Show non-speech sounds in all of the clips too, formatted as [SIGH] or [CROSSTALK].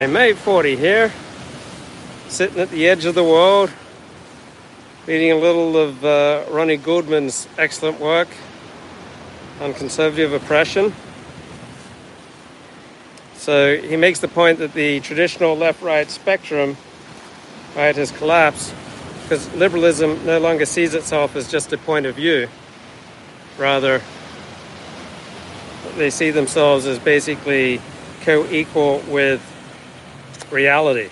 May 40 here, sitting at the edge of the world, reading a little of uh, Ronnie Goldman's excellent work on conservative oppression. So he makes the point that the traditional left-right spectrum right, has collapsed because liberalism no longer sees itself as just a point of view. Rather, they see themselves as basically co-equal with reality.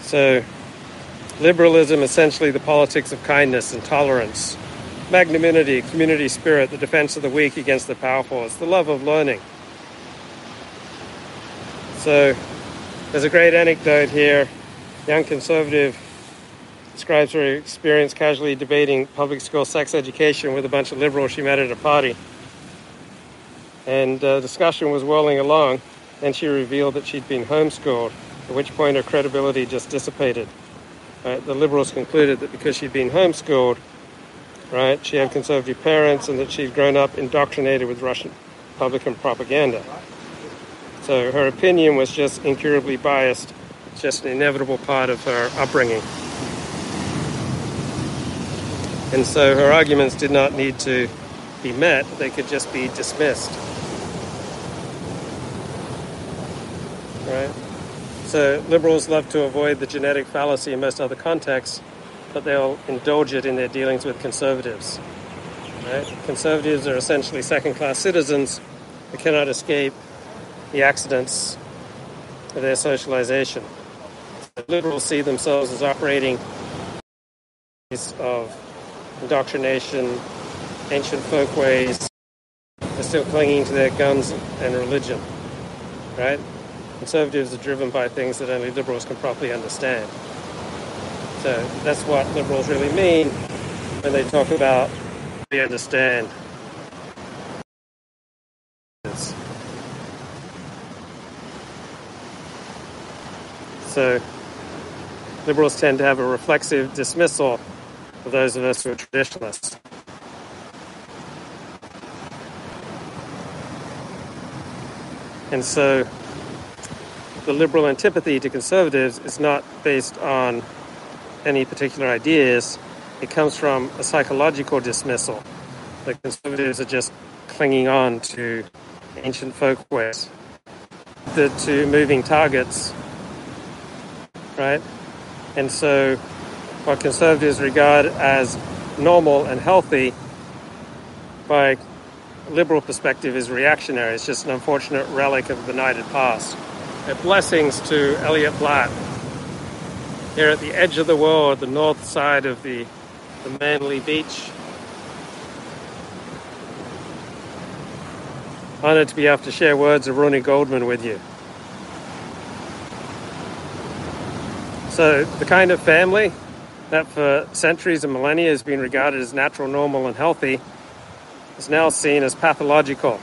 So, liberalism essentially the politics of kindness and tolerance, magnanimity, community spirit, the defense of the weak against the powerful. It's the love of learning. So, there's a great anecdote here. Young conservative describes her experience casually debating public school sex education with a bunch of liberals she met at a party. And uh, discussion was whirling along. Then she revealed that she'd been homeschooled, at which point her credibility just dissipated. The liberals concluded that because she'd been homeschooled, right, she had conservative parents and that she'd grown up indoctrinated with Russian Republican propaganda. So her opinion was just incurably biased, just an inevitable part of her upbringing. And so her arguments did not need to be met, they could just be dismissed. Right? So liberals love to avoid the genetic fallacy in most other contexts, but they'll indulge it in their dealings with conservatives. Right? Conservatives are essentially second-class citizens who cannot escape the accidents of their socialization. So liberals see themselves as operating of indoctrination, ancient folkways. They're still clinging to their guns and religion, right? Conservatives are driven by things that only liberals can properly understand. So that's what liberals really mean when they talk about we understand. So liberals tend to have a reflexive dismissal of those of us who are traditionalists. And so the liberal antipathy to conservatives is not based on any particular ideas. It comes from a psychological dismissal. The conservatives are just clinging on to ancient folkways, the two moving targets, right? And so, what conservatives regard as normal and healthy by liberal perspective is reactionary. It's just an unfortunate relic of the benighted past Uh, blessings to Elliot Blatt here at the edge of the world, the north side of the, the Manly Beach. Honored to be able to share words of Ronnie Goldman with you. So, the kind of family that for centuries and millennia has been regarded as natural, normal, and healthy is now seen as pathological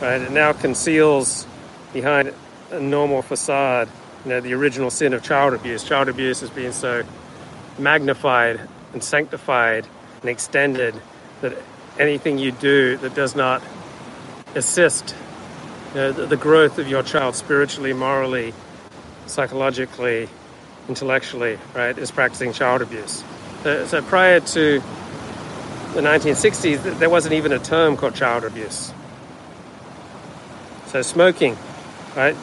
right? It now conceals behind a normal facade, you know, the original sin of child abuse. Child abuse has been so magnified and sanctified and extended that anything you do that does not assist you know, the, growth of your child spiritually, morally, psychologically, intellectually, right, is practicing child abuse. So, so prior to the 1960s, there wasn't even a term called child abuse. So smoking, right?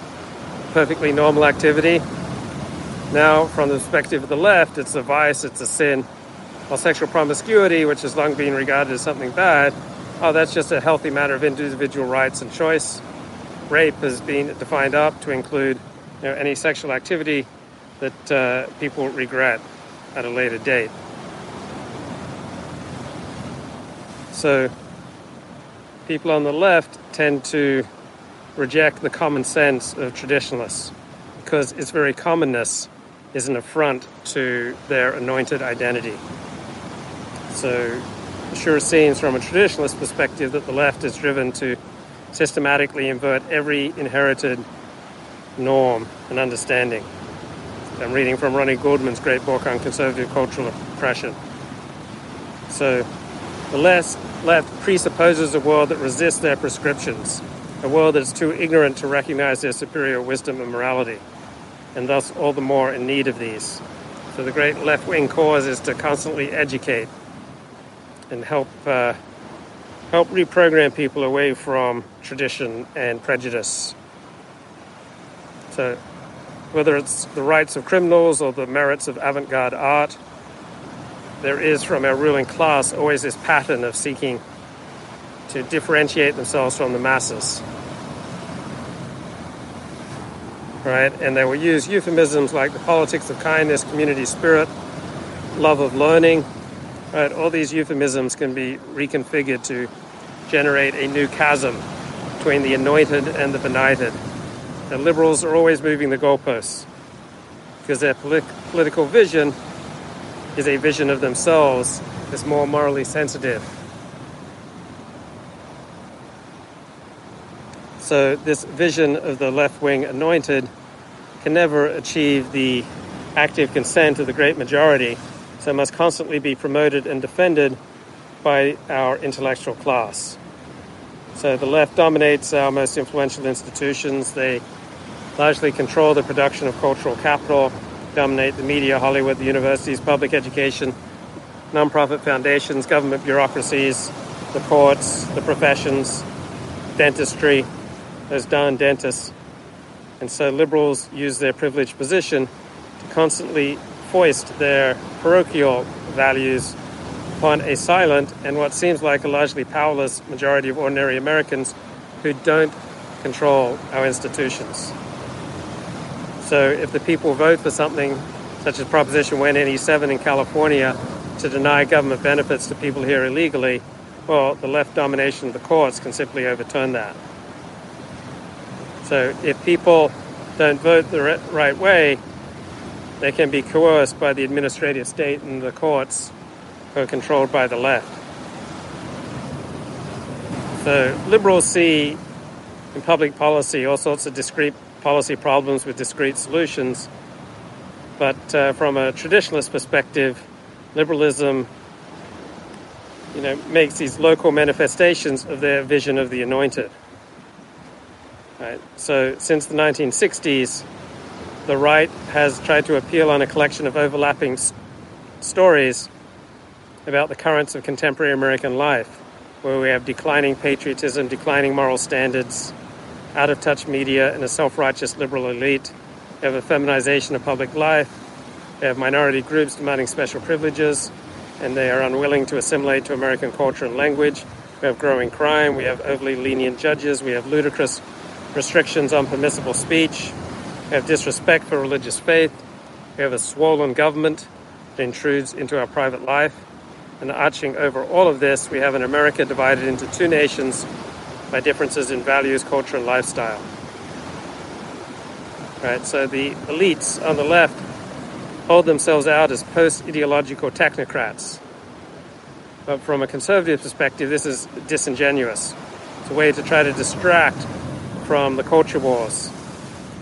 Perfectly normal activity. Now, from the perspective of the left, it's a vice, it's a sin. While sexual promiscuity, which has long been regarded as something bad, oh, that's just a healthy matter of individual rights and choice. Rape has been defined up to include you know, any sexual activity that uh, people regret at a later date. So, people on the left tend to reject the common sense of traditionalists because its very commonness is an affront to their anointed identity. So it sure seems from a traditionalist perspective that the left is driven to systematically invert every inherited norm and understanding. I'm reading from Ronnie Goldman's great book on conservative cultural oppression. So the left, left presupposes a world that resists their prescriptions a world that is too ignorant to recognize their superior wisdom and morality, and thus all the more in need of these. So the great left wing cause is to constantly educate and help uh, help reprogram people away from tradition and prejudice. So whether it's the rights of criminals or the merits of avant-garde art, there is from our ruling class always this pattern of seeking to differentiate themselves from the masses. Right? And they will use euphemisms like the politics of kindness, community spirit, love of learning. Right? All these euphemisms can be reconfigured to generate a new chasm between the anointed and the benighted. The liberals are always moving the goalposts because their polit- political vision is a vision of themselves that's more morally sensitive. So, this vision of the left wing anointed can never achieve the active consent of the great majority, so it must constantly be promoted and defended by our intellectual class. So, the left dominates our most influential institutions. They largely control the production of cultural capital, dominate the media, Hollywood, the universities, public education, nonprofit foundations, government bureaucracies, the courts, the professions, dentistry, those darn dentists. And so liberals use their privileged position to constantly foist their parochial values upon a silent and what seems like a largely powerless majority of ordinary Americans who don't control our institutions. So if the people vote for something such as Proposition 187 in California to deny government benefits to people here illegally, well, the left domination of the courts can simply overturn that. So if people don't vote the right way, they can be coerced by the administrative state and the courts who are controlled by the left. So liberals see in public policy all sorts of discrete policy problems with discrete solutions. But uh, from a traditionalist perspective, liberalism you know, makes these local manifestations of their vision of the anointed. Right? So since the 1960s, the right has tried to appeal on a collection of overlapping stories about the currents of contemporary American life, where we have declining patriotism, declining moral standards, out of touch media, and a self righteous liberal elite. We have a feminization of public life. We have minority groups demanding special privileges, and they are unwilling to assimilate to American culture and language. We have growing crime. We have overly lenient judges. We have ludicrous restrictions on permissible speech. We have disrespect for religious faith. We have a swollen government that intrudes into our private life. And arching over all of this, we have an America divided into two nations by differences in values, culture, and lifestyle. Right, so the elites on the left hold themselves out as post ideological technocrats. But from a conservative perspective, this is disingenuous. It's a way to try to distract from the culture wars.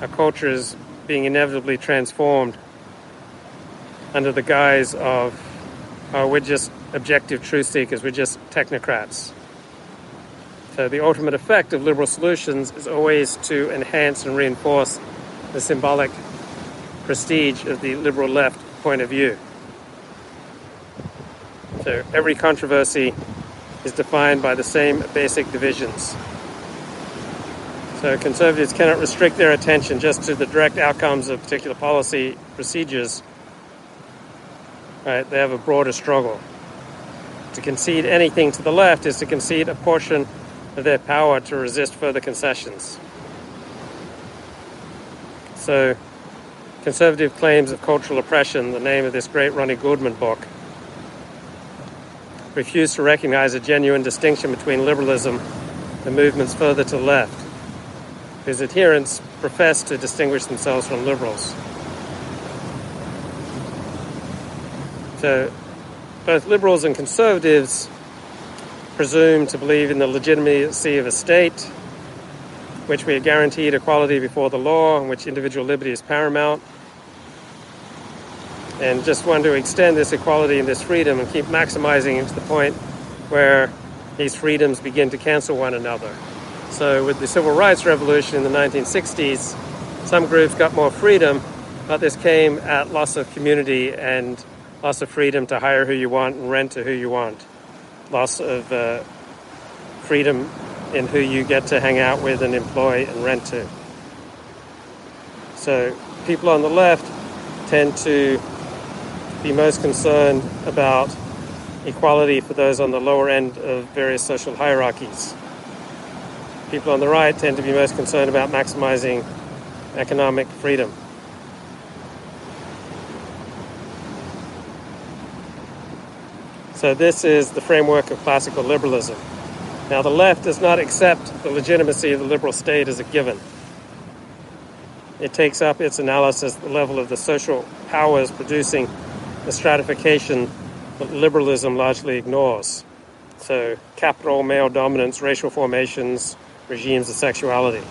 Our culture is being inevitably transformed under the guise of oh, we're just objective truth seekers, we're just technocrats. So the ultimate effect of liberal solutions is always to enhance and reinforce the symbolic prestige of the liberal left point of view. So every controversy is defined by the same basic divisions. So conservatives cannot restrict their attention just to the direct outcomes of particular policy procedures. Right, they have a broader struggle. To concede anything to the left is to concede a portion of their power to resist further concessions. So, conservative claims of cultural oppression, the name of this great Ronnie Goodman book, refuse to recognize a genuine distinction between liberalism and movements further to the left, whose adherents profess to distinguish themselves from liberals. So, both liberals and conservatives presume to believe in the legitimacy of a state, which we are guaranteed equality before the law, in which individual liberty is paramount, and just want to extend this equality and this freedom and keep maximizing it to the point where these freedoms begin to cancel one another. So, with the civil rights revolution in the 1960s, some groups got more freedom, but this came at loss of community and loss of freedom to hire who you want and rent to who you want, loss of uh, freedom in who you get to hang out with and employ and rent to. So, people on the left tend to be most concerned about equality for those on the lower end of various social hierarchies. People on the right tend to be most concerned about maximizing economic freedom. So, this is the framework of classical liberalism. Now, the left does not accept the legitimacy of the liberal state as a given. It takes up its analysis at the level of the social powers producing the stratification that liberalism largely ignores. So, capital, male dominance, racial formations, regimes of sexuality.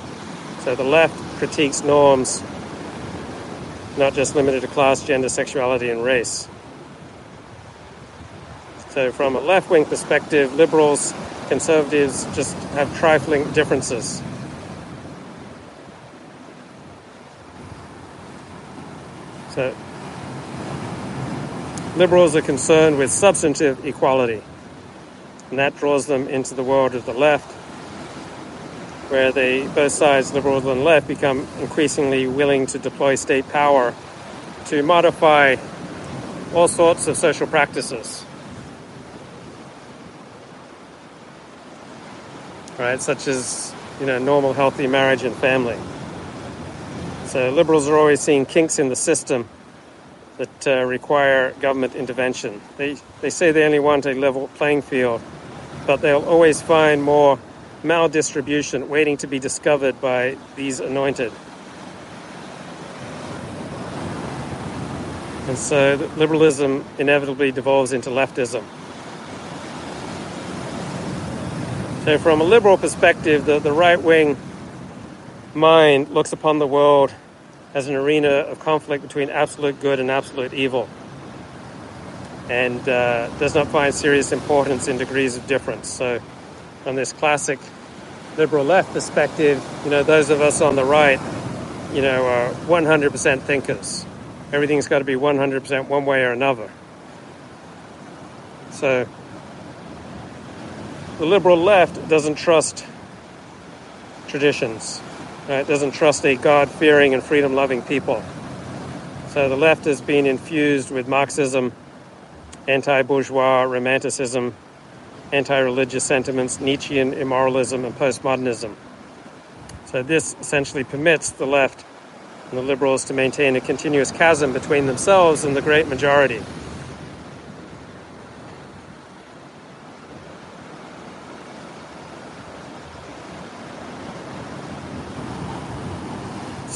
So, the left critiques norms not just limited to class, gender, sexuality, and race. So, from a left wing perspective, liberals, conservatives just have trifling differences. So, liberals are concerned with substantive equality, and that draws them into the world of the left, where they, both sides, liberals and left, become increasingly willing to deploy state power to modify all sorts of social practices. Right, such as you know, normal, healthy marriage and family. So liberals are always seeing kinks in the system that uh, require government intervention. They, they say they only want a level playing field, but they'll always find more maldistribution waiting to be discovered by these anointed. And so liberalism inevitably devolves into leftism. So, from a liberal perspective, the, the right wing mind looks upon the world as an arena of conflict between absolute good and absolute evil and uh, does not find serious importance in degrees of difference. So, from this classic liberal left perspective, you know, those of us on the right, you know, are 100% thinkers. Everything's got to be 100% one way or another. So, the liberal left doesn't trust traditions right, It doesn't trust a God fearing and freedom loving people. So the left has been infused with Marxism, anti bourgeois romanticism, anti religious sentiments, Nietzschean immoralism, and postmodernism. So this essentially permits the left and the liberals to maintain a continuous chasm between themselves and the great majority.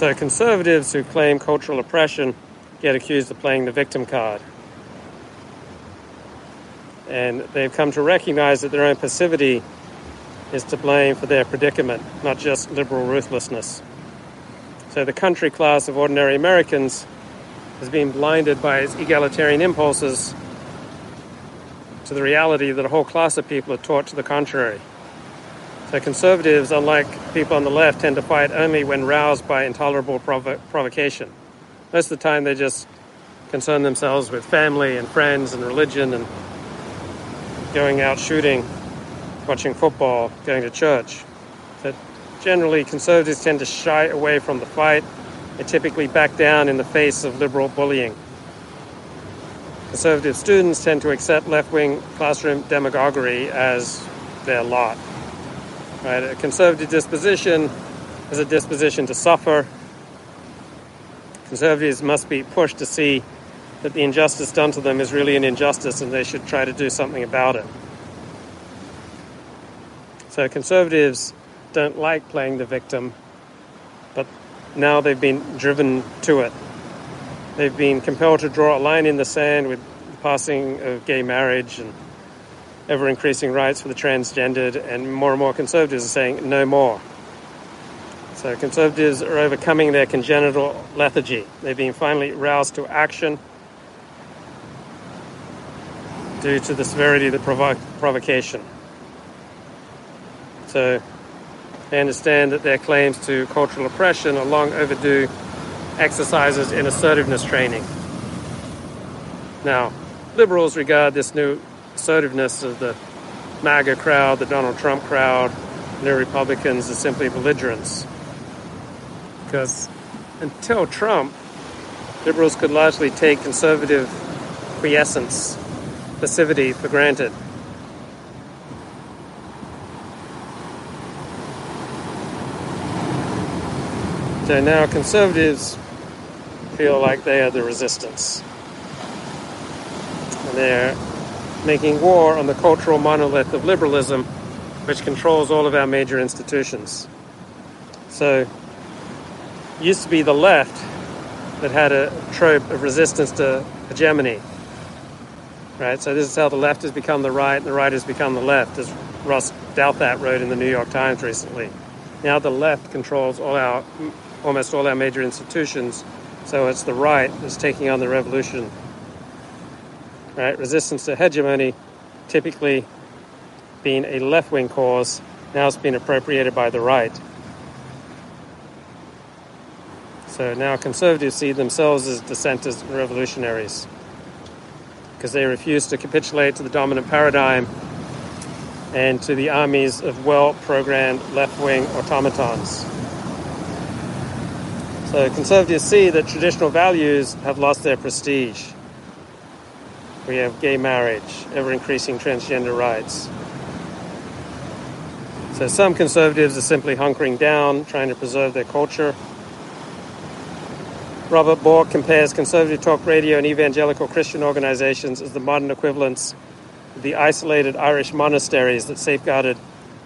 So conservatives who claim cultural oppression get accused of playing the victim card. And they've come to recognize that their own passivity is to blame for their predicament, not just liberal ruthlessness. So the country class of ordinary Americans has been blinded by its egalitarian impulses to the reality that a whole class of people are taught to the contrary. So conservatives, unlike people on the left, tend to fight only when roused by intolerable provo- provocation. Most of the time, they just concern themselves with family and friends and religion and going out shooting, watching football, going to church. But generally, conservatives tend to shy away from the fight. They typically back down in the face of liberal bullying. Conservative students tend to accept left wing classroom demagoguery as their lot. Right? A conservative disposition is a disposition to suffer. Conservatives must be pushed to see that the injustice done to them is really an injustice and they should try to do something about it. So conservatives don't like playing the victim, but now they've been driven to it. They've been compelled to draw a line in the sand with the passing of gay marriage and ever increasing rights for the transgendered, and more and more conservatives are saying no more. So conservatives are overcoming their congenital lethargy. They're being finally roused to action due to the severity of the provo- provocation. So They understand that their claims to cultural oppression are long overdue exercises in assertiveness training. Now, liberals regard this new assertiveness of the MAGA crowd, the Donald Trump crowd, new Republicans as simply belligerents. Because until Trump, liberals could largely take conservative quiescence, passivity for granted. So now conservatives feel like they are the resistance. And they're making war on the cultural monolith of liberalism, which controls all of our major institutions. So, used to be the left that had a trope of resistance to hegemony. Right? So, this is how the left has become the right and the right has become the left, as Ross Douthat wrote in the New York Times recently. Now the left controls all our almost all our major institutions. So it's the right that's taking on the revolution. Right? Resistance to hegemony, typically being a left wing cause, now it's been appropriated by the right. So now conservatives see themselves as dissenters and revolutionaries because they refuse to capitulate to the dominant paradigm and to the armies of well programmed left wing automatons. So conservatives see that traditional values have lost their prestige. We have gay marriage, ever increasing transgender rights. So some conservatives are simply hunkering down, trying to preserve their culture. Robert Bork compares conservative talk radio and evangelical Christian organizations as the modern equivalents of the isolated Irish monasteries that safeguarded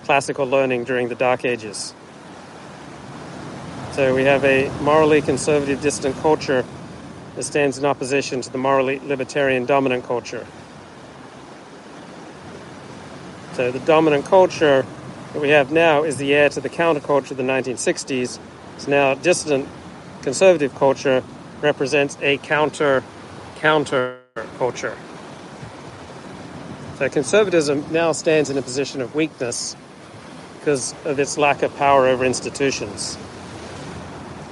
classical learning during the Dark Ages. So we have a morally conservative distant culture that stands in opposition to the morally libertarian dominant culture. So the dominant culture that we have now is the heir to the counterculture of the 1960s. It's now dissident conservative culture represents a counter counter culture. So conservatism now stands in a position of weakness because of its lack of power over institutions.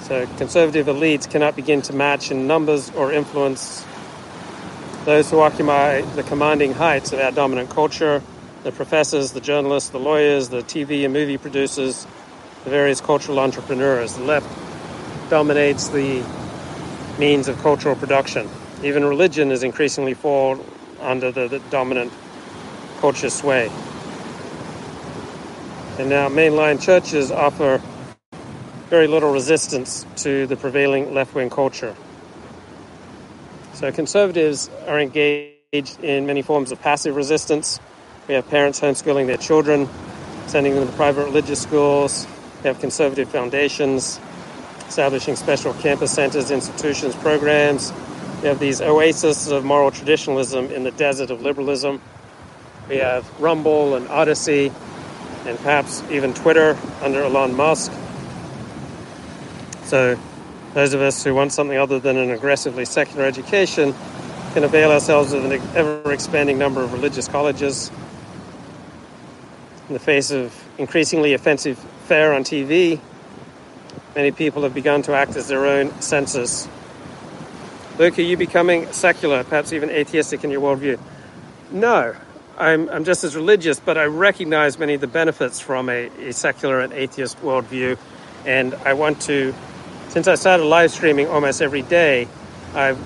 So conservative elites cannot begin to match in numbers or influence those who occupy the commanding heights of our dominant culture the professors, the journalists, the lawyers, the TV and movie producers, the various cultural entrepreneurs. The left dominates the means of cultural production. Even religion is increasingly fall under the, the dominant culture sway. And now mainline churches offer very little resistance to the prevailing left wing culture. So conservatives are engaged in many forms of passive resistance. We have parents homeschooling their children, sending them to private religious schools. We have conservative foundations, establishing special campus centers, institutions, programs. We have these oases of moral traditionalism in the desert of liberalism. We have Rumble and Odysee, and perhaps even Twitter under Elon Musk. So, those of us who want something other than an aggressively secular education can avail ourselves of an ever expanding number of religious colleges. In the face of increasingly offensive fare on TV, many people have begun to act as their own censors. Luke, are you becoming secular, perhaps even atheistic in your worldview? No, I'm, I'm just as religious, but I recognize many of the benefits from a, a secular and atheist worldview, and I want to since I started live streaming almost every day, I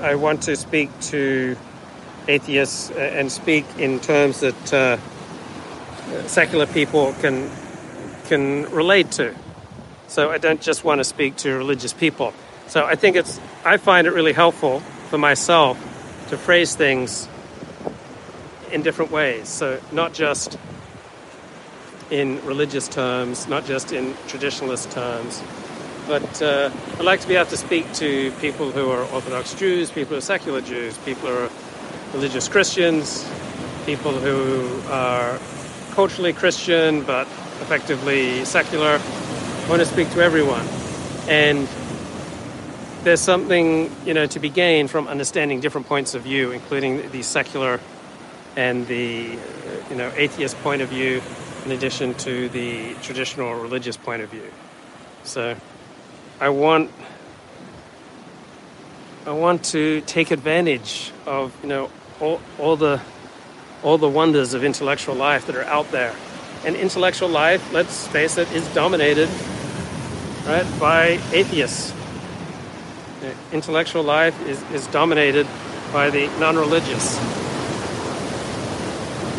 I want to speak to atheists and speak in terms that uh, secular people can can relate to. So I don't just want to speak to religious people. So I think it's I find it really helpful for myself to phrase things in different ways. So not just in religious terms, not just in traditionalist terms, but uh, I'd like to be able to speak to people who are Orthodox Jews, people who are secular Jews, people who are religious Christians, people who are culturally Christian but effectively secular. I want to speak to everyone. And there's something, you know, to be gained from understanding different points of view, including the secular and the, uh, you know, atheist point of view. in addition to the traditional religious point of view. So I want I want to take advantage of you know all, all the all the wonders of intellectual life that are out there. And intellectual life, let's face it, is dominated right by atheists. Intellectual life is, is dominated by the non-religious.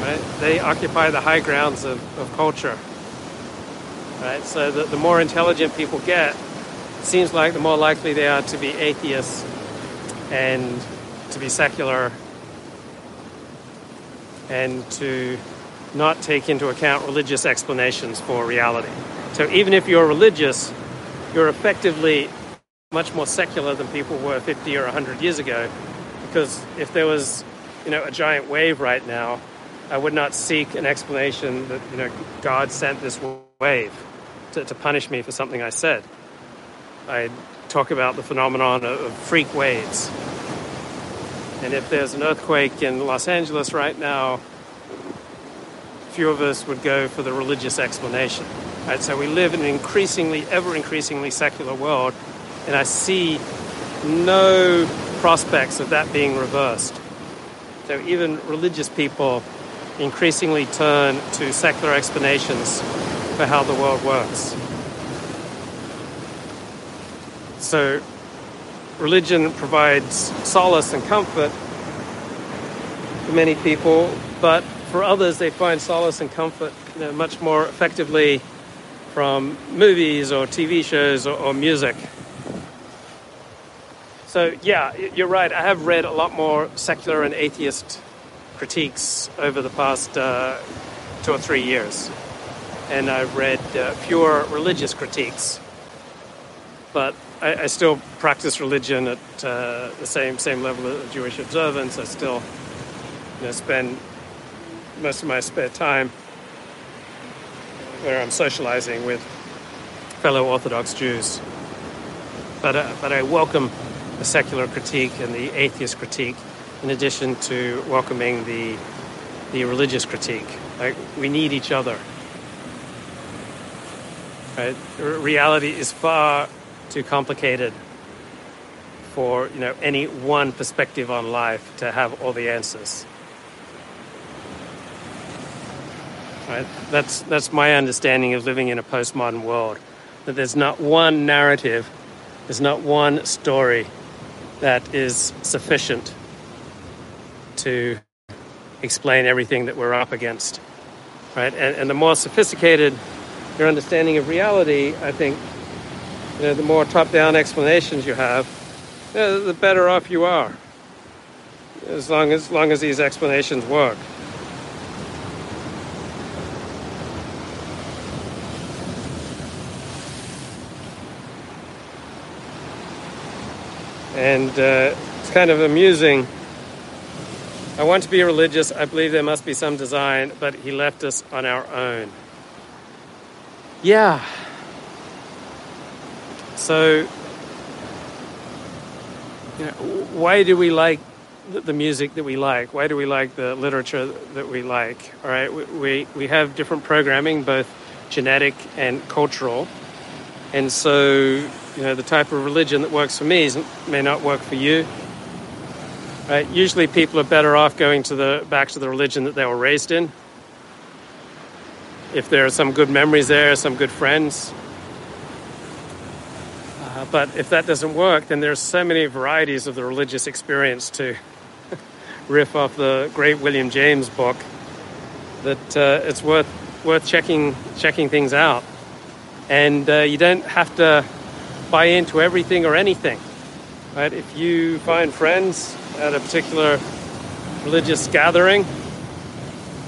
Right? They occupy the high grounds of, of culture. Right? So the, the more intelligent people get, it seems like the more likely they are to be atheists and to be secular and to not take into account religious explanations for reality. So even if you're religious, you're effectively much more secular than people were 50 or 100 years ago because if there was you know a giant wave right now i would not seek an explanation that you know god sent this wave to, to punish me for something i said i talk about the phenomenon of freak waves and if there's an earthquake in Los Angeles right now, few of us would go for the religious explanation. Right? So we live in an increasingly, ever increasingly secular world, and I see no prospects of that being reversed. So even religious people increasingly turn to secular explanations for how the world works. So religion provides solace and comfort for many people, but for others, they find solace and comfort you know, much more effectively from movies or TV shows or, or, music. So, yeah, you're right. I have read a lot more secular and atheist critiques over the past uh, two or three years. And I've read uh, fewer religious critiques. But I, I still practice religion at uh, the same same level of Jewish observance. I still you know, spend most of my spare time where I'm socializing with fellow Orthodox Jews. But, uh, but I welcome the secular critique and the atheist critique in addition to welcoming the, the religious critique. Like, we need each other. Right? Reality is far too complicated for you know any one perspective on life to have all the answers. Right? That's that's my understanding of living in a postmodern world. That there's not one narrative, there's not one story that is sufficient to explain everything that we're up against. Right? And, and the more sophisticated your understanding of reality, I think you know, the more top-down explanations you have, you know, the better off you are. As long as, as long as these explanations work. And uh, it's kind of amusing. I want to be religious. I believe there must be some design, but he left us on our own. Yeah, so, you know, why do we like the music that we like? Why do we like the literature that we like? All right, we, we have different programming, both genetic and cultural. And so, you know, the type of religion that works for me may not work for you. Right? Usually people are better off going to the back to the religion that they were raised in. If there are some good memories there, some good friends, uh, but if that doesn't work, then there's so many varieties of the religious experience to [LAUGHS] riff off the great William James book that uh, it's worth worth checking checking things out. And uh, you don't have to buy into everything or anything. Right? If you find friends at a particular religious gathering,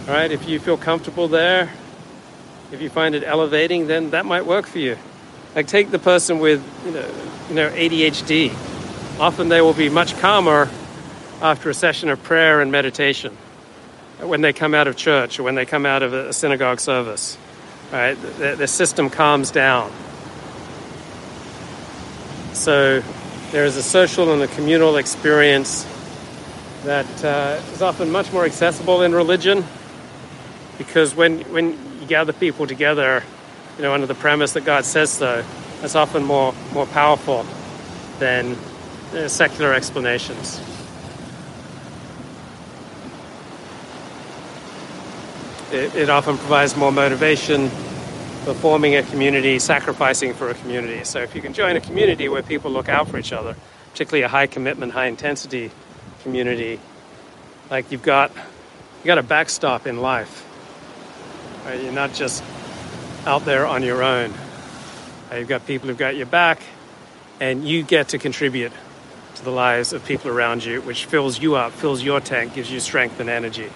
right? If you feel comfortable there, if you find it elevating, then that might work for you. Like take the person with you know, you know ADHD. Often they will be much calmer after a session of prayer and meditation when they come out of church or when they come out of a synagogue service. Right, the, the system calms down. So there is a social and a communal experience that uh, is often much more accessible in religion because when when you gather people together, you know, under the premise that God says so, that's often more more powerful than uh, secular explanations. It, it often provides more motivation for forming a community, sacrificing for a community. So if you can join a community where people look out for each other, particularly a high commitment, high intensity community, like you've got you got a backstop in life. Right? You're not just out there on your own. Uh, you've got people who've got your back, and you get to contribute to the lives of people around you, which fills you up, fills your tank, gives you strength and energy.